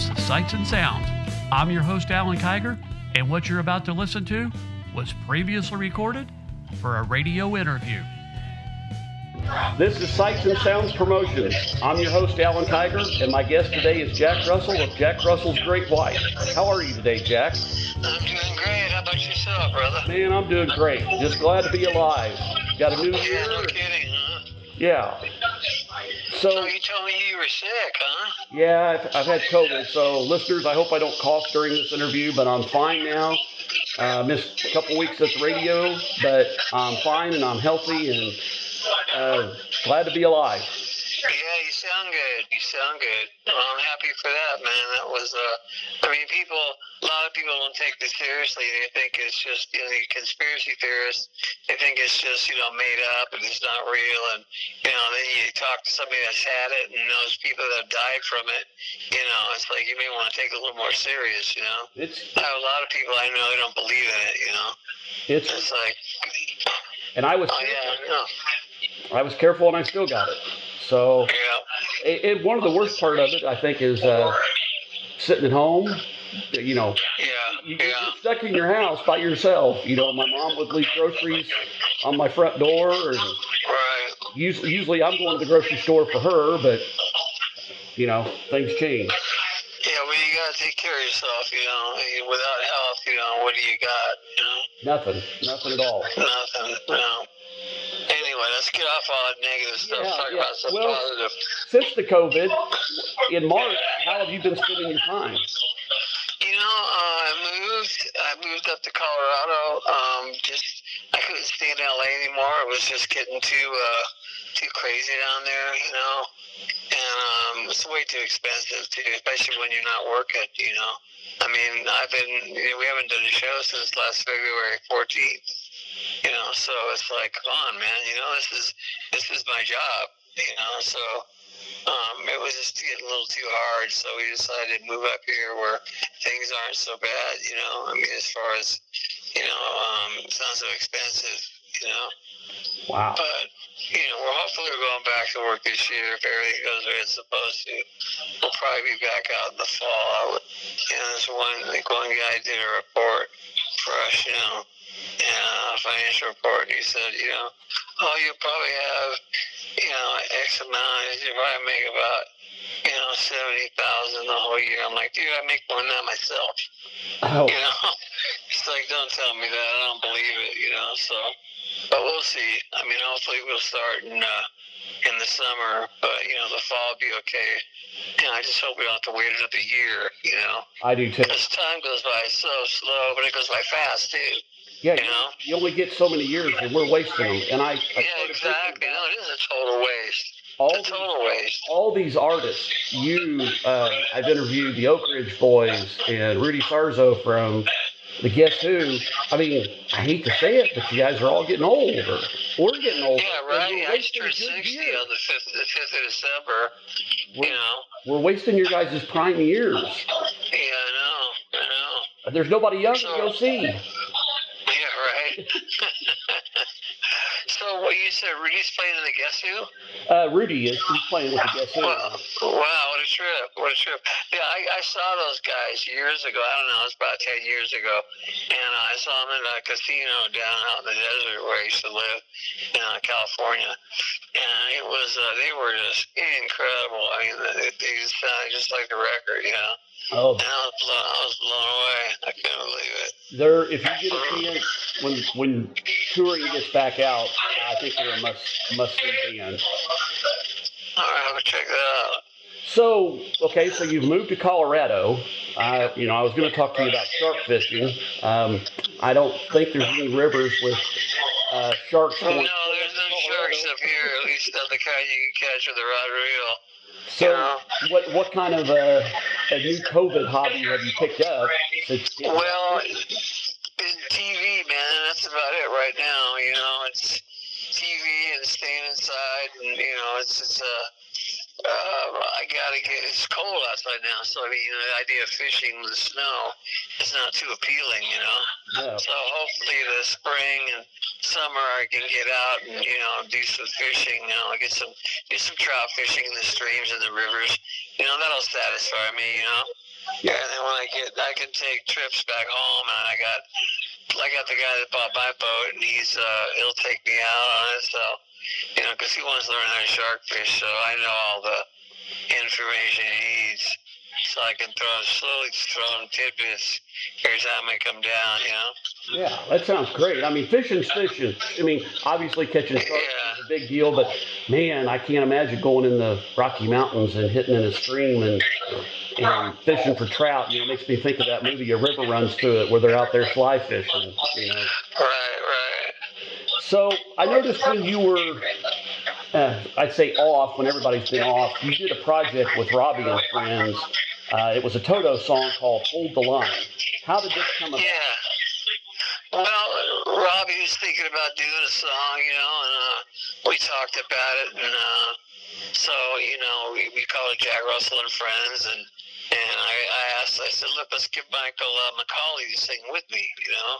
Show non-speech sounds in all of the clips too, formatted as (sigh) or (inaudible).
This Sights and Sounds. I'm your host, Alan Kiger, and what you're about to listen to was previously recorded for a radio interview. This is Sights and Sounds Promotions. I'm your host, Alan Kiger, and my guest today is Jack Russell of Jack Russell's Great White. How are you today, Jack? I'm doing great. How about yourself, brother? Man, I'm doing great. Just glad to be alive. Got a new year. Yeah, year. no kidding, huh? Yeah. So So, you told me you were sick, huh? yeah, I've, I've had COVID. So, listeners, I hope I don't cough during this interview, but I'm fine now. Uh, missed a couple weeks at the radio, but I'm fine and I'm healthy and uh, glad to be alive. Yeah, you sound good. You sound good. Well, I'm happy for that, man. That was, uh, I mean, people, a lot of people don't take this seriously. They think it's just, you know, the conspiracy theorists, they think it's just, you know, made up and it's not real. And, you know, then you talk to somebody that's had it and knows people that have died from it. You know, it's like you may want to take it a little more serious, you know? It's I have a lot of people I know they don't believe in it, you know? it's It's like, and I was oh, yeah. I was careful and I still got it. So, Yeah. it, it, one of the worst part of it, I think, is uh, sitting at home. You know, Yeah, you yeah, get stuck in your house by yourself. You know, my mom would leave groceries on my front door, and right. usually, usually I'm going to the grocery store for her, but you know, things change. Yeah, well, you gotta take care of yourself. You know, without health, you know, what do you got? You know, Nothing, nothing at all. nothing. Know. Anyway, let's get off all that negative stuff. Yeah, Talk yeah. about some Well- positive. Since the COVID in March, how have you been spending your time? Uh, I moved. I moved up to Colorado. Um, just I couldn't stay in LA anymore. It was just getting too uh, too crazy down there. You know, and um, it's way too expensive too, especially when you're not working. You know, I mean, I've been. You know, we haven't done a show since last February 14th. You know, so it's like, come on, man. You know, this is this is my job. You know, so um, it was just getting a little too hard, so we decided to move up here where things aren't so bad, you know. I mean, as far as, you know, um, it's not so expensive, you know. Wow. But, you know, we're hopefully we're going back to work this year if everything goes the way it's supposed to. We'll probably be back out in the fall. I would, you know, there's one, like one guy did a report for us, you know, and a financial report, and he said, you know, oh, you'll probably have, you know, X amount, you probably make about, you know, 70000 the whole year. I'm like, dude, I make more than that myself. Oh, You know, (laughs) it's like, don't tell me that. I don't believe it. You know, so, but we'll see. I mean, hopefully we'll start in uh, in the summer, but you know, the fall will be okay. And I just hope we don't have to wait another year. You know, I do too. because time goes by so slow, but it goes by fast too. Yeah, You know? you only get so many years, and we're wasting them. And I, I Yeah, exactly. No, it is a total waste. all A these, total waste. all these artists. You, uh, I've interviewed the Oak Ridge Boys and Rudy Sarzo from the Guess Who. I mean, I hate to say it, but you guys are all getting older. We're getting older. Yeah, right. we're I turned 60 years. on the 5th, the 5th of December. You We're, know? we're wasting your guys' prime years. Yeah, I know. I know. There's nobody young to go see. Yeah, right. (laughs) so what you said, Rudy's playing in the Guess Who? Uh, Rudy is he's playing with the Guess Who. Wow, wow, what a trip! What a trip! I, I saw those guys years ago. I don't know, it was about ten years ago, and I saw them in a casino down out in the desert where I used to live in uh, California, and it was uh, they were just incredible. I mean, they, they just sounded just like the record, you know. Oh, And I was blown, I was blown away. I couldn't believe it. there. If you get a chance when when touring gets back out, I think they're a must must see band. All right, I'll go check that out. So, okay, so you've moved to Colorado. I, you know, I was going to talk to you about shark fishing. Um, I don't think there's any rivers with uh, sharks. No, there's no sharks up here. At least not the kind you can catch with a rod reel. So, what what kind of uh, a new COVID hobby have you picked up? since- Well, in TV, man, that's about it right now. You know, it's TV and staying inside, and you know, it's it's uh, uh, I gotta get. It's cold outside now, so I mean, you know, the idea of fishing in the snow is not too appealing. You know. no. So hopefully the spring and summer I can get out and you know do some fishing. You know, get some do some trout fishing in the streams and the rivers. You know that'll satisfy me. You know. Yeah. And then when I get, I can take trips back home, and I got, I got the guy that bought my boat, and he's, uh, he'll take me out on it. So, you know, because he wants to learn how to shark fish, so I know all the information he needs, so I can throw slowly throw him tidbits every time I come down. You know. Yeah, that sounds great. I mean, fishing's fishing. I mean, obviously catching sharks yeah. is a big deal, but man, I can't imagine going in the Rocky Mountains and hitting in a stream and and fishing for trout. You know, it makes me think of that movie, A River Runs Through It, where they're out there fly fishing. You know. Right, right. So I noticed when you were, uh, I'd say off, when everybody's been off, you did a project with Robbie and friends. Uh, it was a Toto song called "Hold the Line." How did this come about? Yeah. Well, Robbie was thinking about doing a song, you know, and uh, we talked about it, and uh, so you know, we, we called it Jack Russell and Friends, and and I, I asked, I said, look, let's get Michael uh, McCauley to sing with me, you know,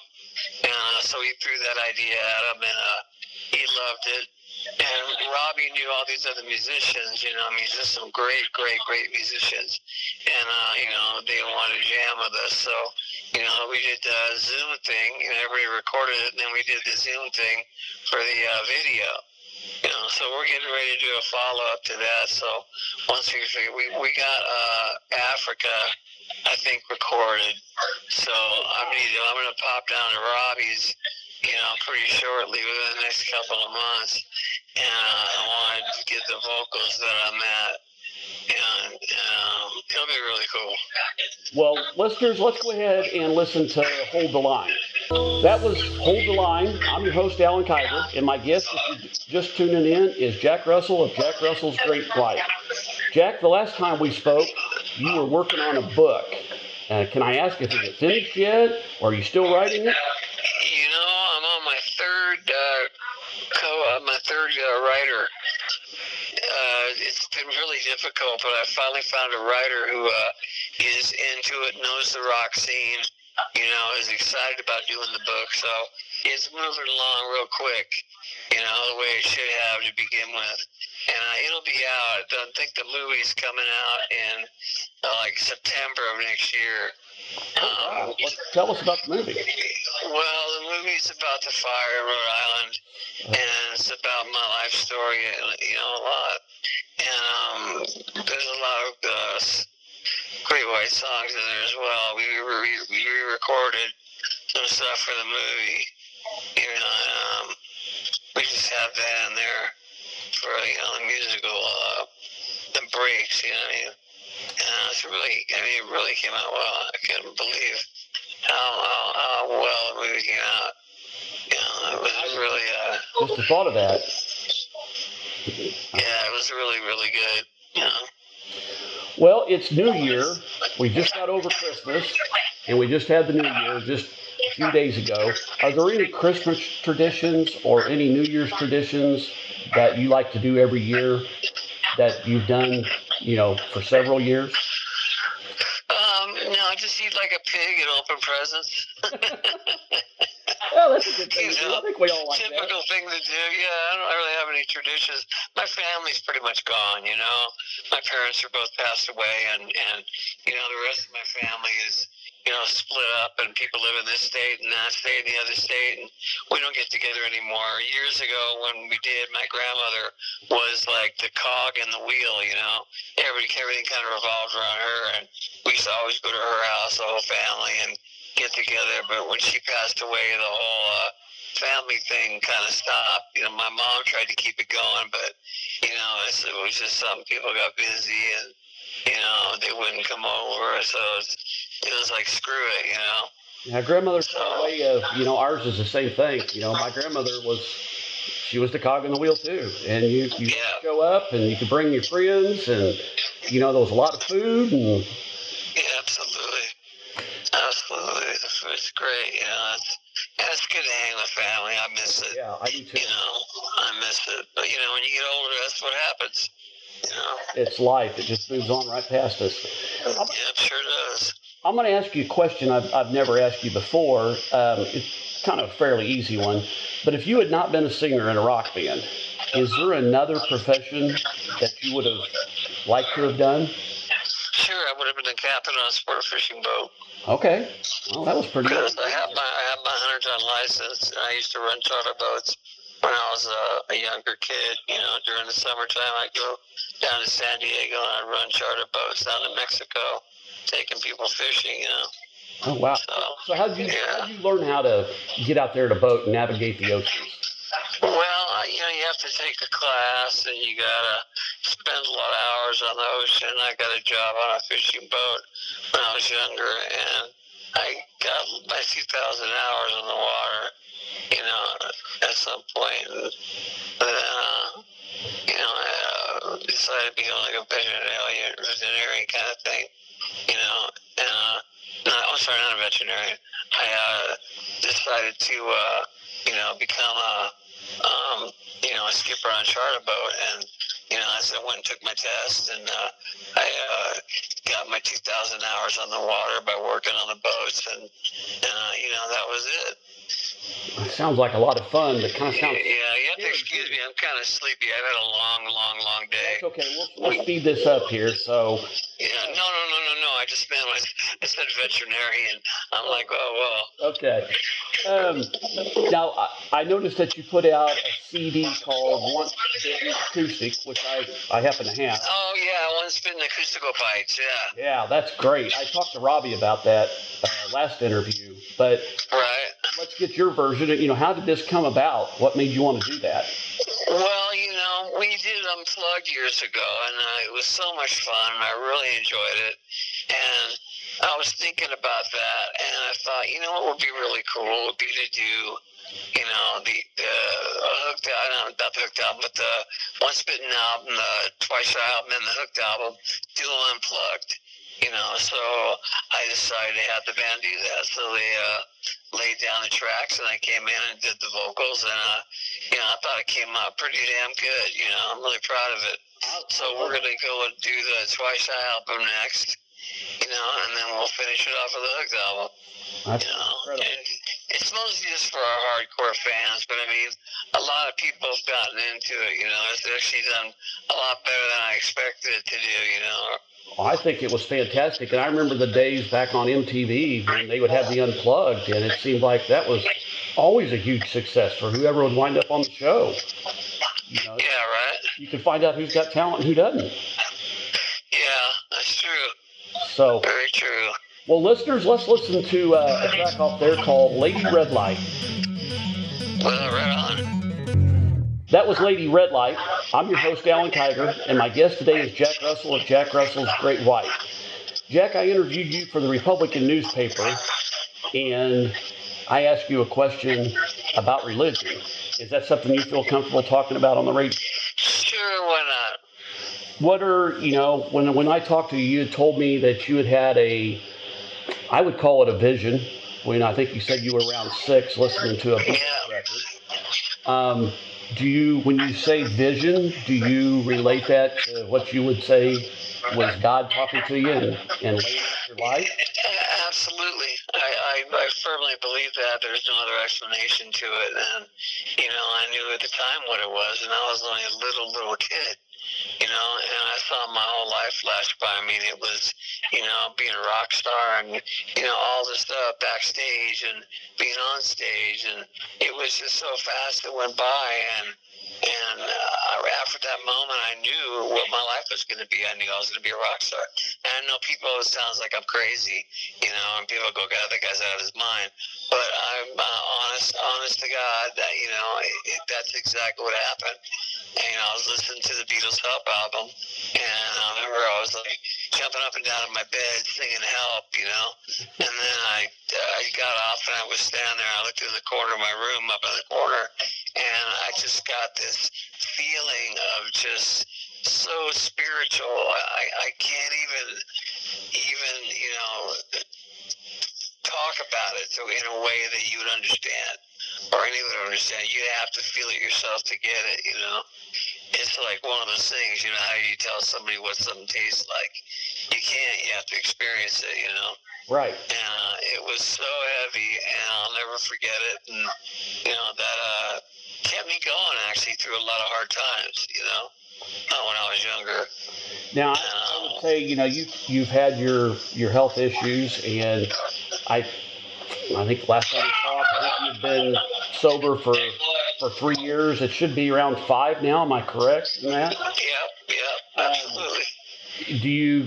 and uh, so he threw that idea at him, and uh, he loved it. And Robbie knew all these other musicians, you know, I mean, just some great, great, great musicians. And, uh, you know, they wanted to jam with us. So, you know, we did the Zoom thing, and everybody recorded it, and then we did the Zoom thing for the uh, video. You know, so we're getting ready to do a follow up to that. So once we we we got uh, Africa, I think recorded. So I'm gonna I'm gonna pop down to Robbie's, you know, pretty shortly within the next couple of months, and uh, I want to get the vocals that I'm at and um, it'll be really cool. Well, listeners, let's go ahead and listen to Hold the Line. That was Hold the Line. I'm your host, Alan Kiger, and my guest, if you're just tuning in, is Jack Russell of Jack Russell's Great White. Jack, the last time we spoke, you were working on a book. Uh, can I ask if it's finished yet, or are you still writing it? You know, I'm on my third uh, co, third uh, writer uh, it's been really difficult, but I finally found a writer who uh, is into it, knows the rock scene, you know, is excited about doing the book. So it's moving along real quick, you know, the way it should have to begin with. And uh, it'll be out. I think the movie's coming out in uh, like September of next year. Um, tell us about the movie. Well, the movie's about the fire in Rhode Island, and it's about my life story, you know, a lot. And um, there's a lot of uh, great white songs in there as well. We re- we re-recorded some stuff for the movie. You know, um, we just have that in there for you know the musical, uh, the breaks. You know, what I mean, and it's really, I mean, it really came out well. I can't believe how how, how well the movie came out. You know, it was really. Uh, just the thought of that. Yeah, it was really, really good. You know. Well, it's New Year. We just got over Christmas, and we just had the New Year just a few days ago. Are there any Christmas traditions or any New Year's traditions that you like to do every year that you've done, you know, for several years? Um, no, I just eat like a pig and open presents. Well, that's a good thing. You know, I think we all like typical that. thing to do. Yeah, I don't really have any traditions. My family's pretty much gone. You know, my parents are both passed away, and and you know the rest of my family is you know split up, and people live in this state and that state and the other state, and we don't get together anymore. Years ago, when we did, my grandmother was like the cog in the wheel. You know, everybody everything kind of revolved around her, and we used to always go to her house, the whole family, and get together. But when she passed away, the whole uh, family thing kind of stopped. You know, my mom tried to keep it going, but you know, it was just something people got busy and you know they wouldn't come over. So it was, it was like screw it, you know. Yeah, grandmother's so, way of you know ours is the same thing. You know, my grandmother was she was the cog in the wheel too, and you you yeah. show up and you could bring your friends and you know there was a lot of food and. Yeah, absolutely. Absolutely, it's great. You know, it's, it's good to hang with family. I miss it. Yeah, I do too. You know, I miss it. But you know, when you get older, that's what happens. You know, it's life. It just moves on right past us. Yeah, it sure does. I'm going to ask you a question I've, I've never asked you before. Um, it's kind of a fairly easy one. But if you had not been a singer in a rock band, is there another profession that you would have liked to have done? Sure, I would have been a captain on a sport fishing boat. Okay, well that was pretty. Because I have my I have my hundred ton license, and I used to run charter boats when I was a, a younger kid. You know, during the summertime, I'd go down to San Diego and I'd run charter boats down to Mexico, taking people fishing. You know. Oh wow! So, so how did you yeah. how did you learn how to get out there in a boat and navigate the ocean? Well, you know, you have to take a class and you gotta spend a lot of hours on the ocean. I got a job on a fishing boat when I was younger, and I got my 2,000 hours on the water, you know, at some point. And then, uh, you know, I uh, decided to become like a veterinarian, veterinarian kind of thing, you know, and, uh, no, I'm sorry, not a veterinarian. I uh, decided to, uh, you know, become a, um, you know, a skipper on a charter boat, and you know, I went and took my test, and uh, I uh, got my 2,000 hours on the water by working on the boats, and uh, you know, that was it. It sounds like a lot of fun. but kind of sounds. Yeah, you have to excuse me. I'm kind of sleepy. I've had a long, long, long day. That's okay. We'll, we'll speed this up here. So. Yeah. No, no, no, no, no. I just meant (laughs) I said veterinarian. I'm like, oh well. Okay. Um, now I, I noticed that you put out a CD called Once Bitten Acoustic, which I I happen to have. Oh yeah, Once Bitten Acoustical Bites. Yeah. Yeah, that's great. I talked to Robbie about that uh, last interview, but. Right let's get your version. Of, You know, how did this come about? What made you want to do that? Well, you know, we did Unplugged years ago, and uh, it was so much fun. I really enjoyed it, and I was thinking about that, and I thought, you know, what would be really cool would be to do, you know, the the uh, hooked album, not the hooked album, but the Once Bitten album, the Twice album, and the hooked album, do unplugged you know. So I decided to have the band do that. So they uh, laid down the tracks, and I came in and did the vocals, and uh, you know, I thought it came out pretty damn good. You know, I'm really proud of it. So we're gonna go and do the Twice Shy album next, you know, and then we'll finish it off with the Hooked album. That's you know, incredible. And it's mostly just for our hardcore fans, but I mean, a lot of people have gotten into it. You know, it's actually done a lot better than I expected it to do. You know, I think it was fantastic. And I remember the days back on MTV when they would have the unplugged, and it seemed like that was always a huge success for whoever would wind up on the show. You know, yeah, right. You can find out who's got talent and who doesn't. Yeah, that's true. So very true. Well, listeners, let's listen to uh, a track off there called "Lady Red Light." Well, right on. That was Lady Red Light. I'm your host, Alan Kiger, and my guest today is Jack Russell of Jack Russell's Great White. Jack, I interviewed you for the Republican newspaper, and I asked you a question about religion. Is that something you feel comfortable talking about on the radio? Sure, why not? What are, you know, when, when I talked to you, you told me that you had had a, I would call it a vision, when I think you said you were around six listening to a yeah. record. Um, do you, when you say vision, do you relate that to what you would say was God talking to you and, and your life? Absolutely. I, I, I firmly believe that. There's no other explanation to it. And, you know, I knew at the time what it was, and I was only a little, little kid you know, and I saw my whole life flash by. I mean, it was, you know, being a rock star and, you know, all the stuff backstage and being on stage. And it was just so fast it went by. And, and uh, after that moment, I knew what my life was going to be. I knew I was going to be a rock star. And I know people, it sounds like I'm crazy, you know, and people go, God, that guy's out of his mind. But I'm uh, honest, honest to God that, you know, it, it, that's exactly what happened. And, I was listening to the Beatles Help album, and I remember I was like jumping up and down in my bed singing Help, you know. And then I, I got off and I was standing there. I looked in the corner of my room up in the corner, and I just got this feeling of just so spiritual. I, I can't even even you know talk about it so in a way that you would understand or anyone would understand. You'd have to feel it yourself to get it. You know, it's like one of those things. You know, how do you tell somebody what something tastes like? You can't. You have to experience it. You know. Right. And uh, it was so heavy, and I'll never forget it. And you know that uh, kept me going actually through a lot of hard times. You know. uh, when I was younger. Now, I would say you know you you've had your your health issues, and I I think last time we talked, I think you've been sober for for three years. It should be around five now. Am I correct in that? Yep, yep, um, absolutely. Do you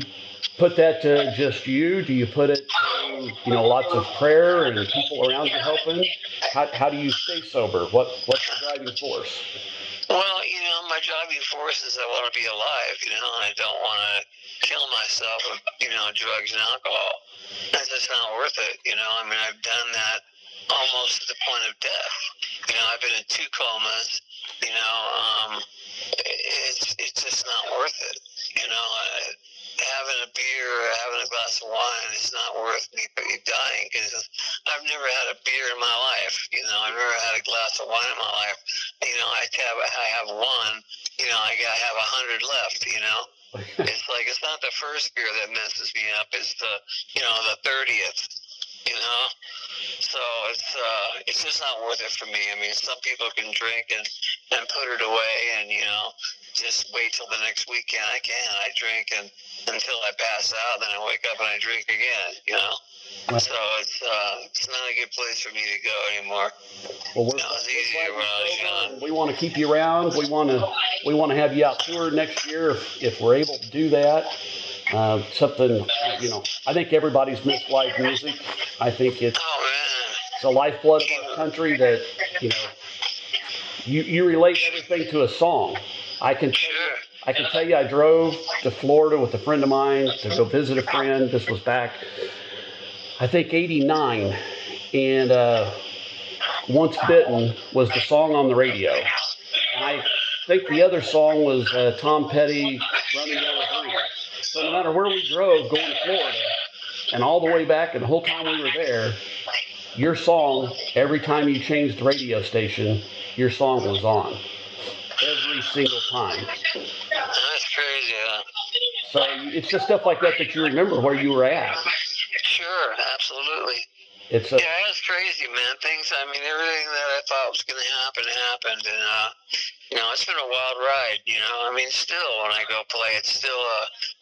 put that to just you? Do you put it to you know lots of prayer and people around you helping? How, how do you stay sober? What what's the driving force? Well, you know, my driving force is I want to be alive. You know, I don't want to kill myself with you know drugs and alcohol. That's just not worth it. You know, I mean, I've done that almost to the point of death. You know, I've been in two comas. You know, um, it's it's just not worth it. You know, I, having a beer or having a glass of wine is not worth me dying because I've never had a beer in my life. You know, I've never had a glass of wine in my life. You know, I have I have one. You know, I got have a hundred left. You know. (laughs) it's like it's not the first beer that messes me up; it's the you know the thirtieth. You know, so it's uh, it's just not worth it for me. I mean, some people can drink and and put it away, and you know, just wait till the next weekend. I can't. I drink and until I pass out, then I wake up and I drink again. You know. So it's uh, it's not a good place for me to go anymore. Well, we're, You know, it's easier was we want to keep you around. We want to we want to have you out tour next year if, if we're able to do that. Uh, something you know, I think everybody's missed live music. I think it's Oh it's a lifeblood of our country that you know you you relate everything to a song. I can. I can tell you I drove to Florida with a friend of mine to go visit a friend. This was back I think 89 and uh, once bitten was the song on the radio. And I think the other song was uh, Tom Petty Running. So no matter where we drove going to Florida and all the way back and the whole time we were there, your song, every time you changed the radio station, your song was on. Every single time. That's crazy. Huh? So it's just stuff like that that you remember where you were at. Sure, absolutely. It's a, Yeah, it's crazy, man. Things. I mean, everything that I thought was going to happen happened, and uh, you know, it's been a wild ride. You know, I mean, still when I go play, it's still a,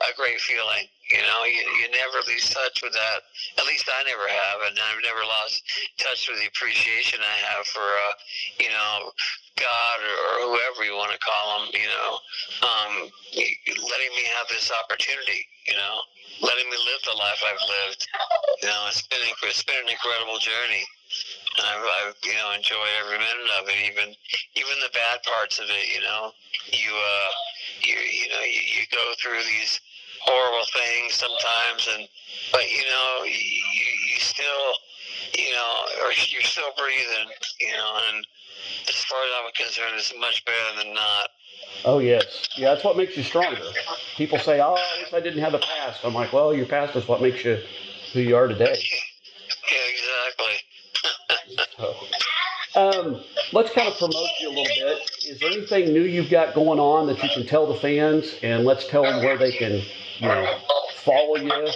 a great feeling. You know, you you never lose touch with that. At least I never have, and I've never lost touch with the appreciation I have for, uh, you know, God or, or whoever you want to call him. You know, um, letting me have this opportunity. You know, letting me live the life I've lived. You know, it's been it's been an incredible journey. And I've, I've you know enjoyed every minute of it, even even the bad parts of it. You know, you uh, you you know you, you go through these horrible things sometimes, and but you know you, you still you know or you're still breathing. You know, and as far as I'm concerned, it's much better than not. Oh yes, yeah, that's what makes you stronger. People say, "Oh, I wish I didn't have a past." I'm like, "Well, your past is what makes you who you are today." (laughs) Yeah, exactly. So, um, let's kind of promote you a little bit. Is there anything new you've got going on that you can tell the fans, and let's tell them where they can, you know, follow you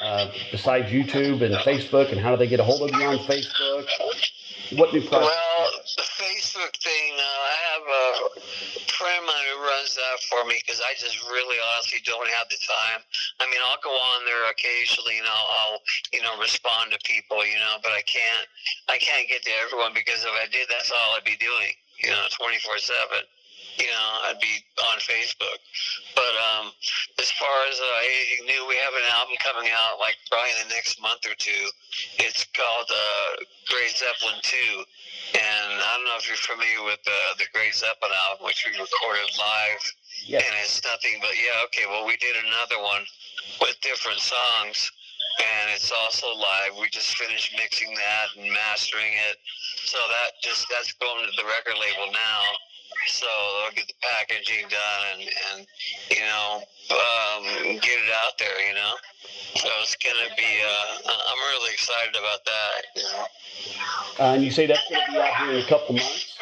uh, besides YouTube and Facebook, and how do they get a hold of you on Facebook? What new projects? Well, the Facebook thing, uh, I have a friend who runs that for me because I just really honestly don't have the time. I mean, I'll go on there occasionally and I'll, I'll, you know, respond to people, you know, but I can't, I can't get to everyone because if I did, that's all I'd be doing, you know, 24 7. You know, I'd be on Facebook. But um, as far as uh, anything new, we have an album coming out like probably in the next month or two. It's called uh, Great Zeppelin 2. And I don't know if you're familiar with uh, the Great Zeppelin album, which we recorded live. Yes. And it's nothing but, yeah, okay, well, we did another one with different songs. And it's also live. We just finished mixing that and mastering it. So that just, that's going to the record label now. So they'll get the packaging done and, and you know, um, get it out there, you know. So it's going to be, uh, I'm really excited about that, you know. Uh, and you say that's going to be out here in a couple months.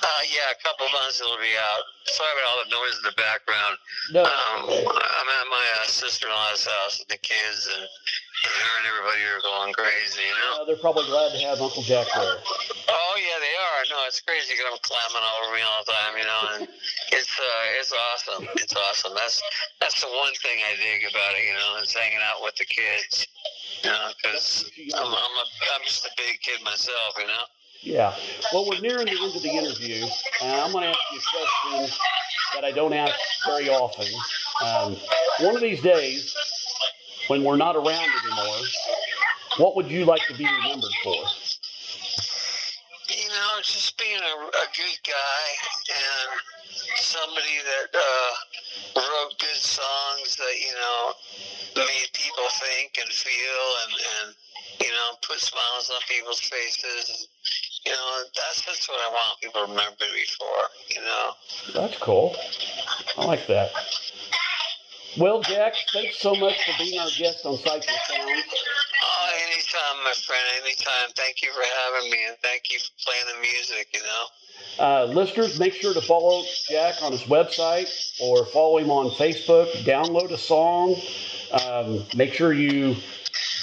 Uh, yeah, a couple months it'll be out. Sorry about all the noise in the background. No. Um, I'm at my uh, sister-in-law's house with the kids, and, and her and everybody are going crazy, you know? Uh, they're probably glad to have Uncle Jack there. Oh, yeah, they are. hard. No, it's crazy because I'm climbing all over me all the time, you know, and it's uh, it's awesome. It's awesome. That's that's the one thing I dig about it, you know, is hanging out with the kids, you know, because I'm I'm, a, I'm just a big kid myself, you know. Yeah. Well, we're nearing the end of the interview, and I'm going to ask you a question that I don't ask very often. Um, one of these days, when we're not around anymore, what would you like to be remembered for? Just being a, a good guy and somebody that uh, wrote good songs that you know made people think and feel and and you know put smiles on people's faces. You know, that's just what I want people to remember me for. You know. That's cool. I like that. Well, Jack, thanks so much for being our guest on Sounds. Oh, anytime, my friend. Anytime. Thank you for having me, and thank you for playing the music. You know. Uh, listeners, make sure to follow Jack on his website or follow him on Facebook. Download a song. Um, make sure you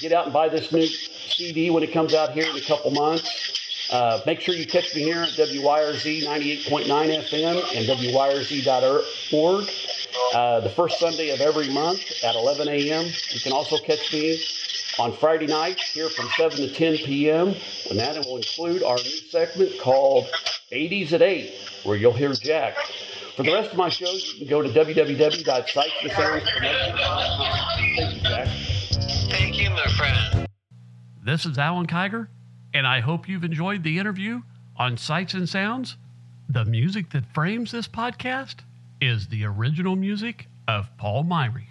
get out and buy this new CD when it comes out here in a couple months. Uh, make sure you catch me here at WYRZ 98.9 FM and WYRZ.org uh, the first Sunday of every month at 11 a.m. You can also catch me on Friday nights here from 7 to 10 p.m. And that will include our new segment called 80s at 8, where you'll hear Jack. For the rest of my shows, you can go to www.sightsandsounds.com. Thank you, Jack. Thank you, my friend. This is Alan Kiger, and I hope you've enjoyed the interview on Sights and Sounds. The music that frames this podcast is the original music of Paul Myrie.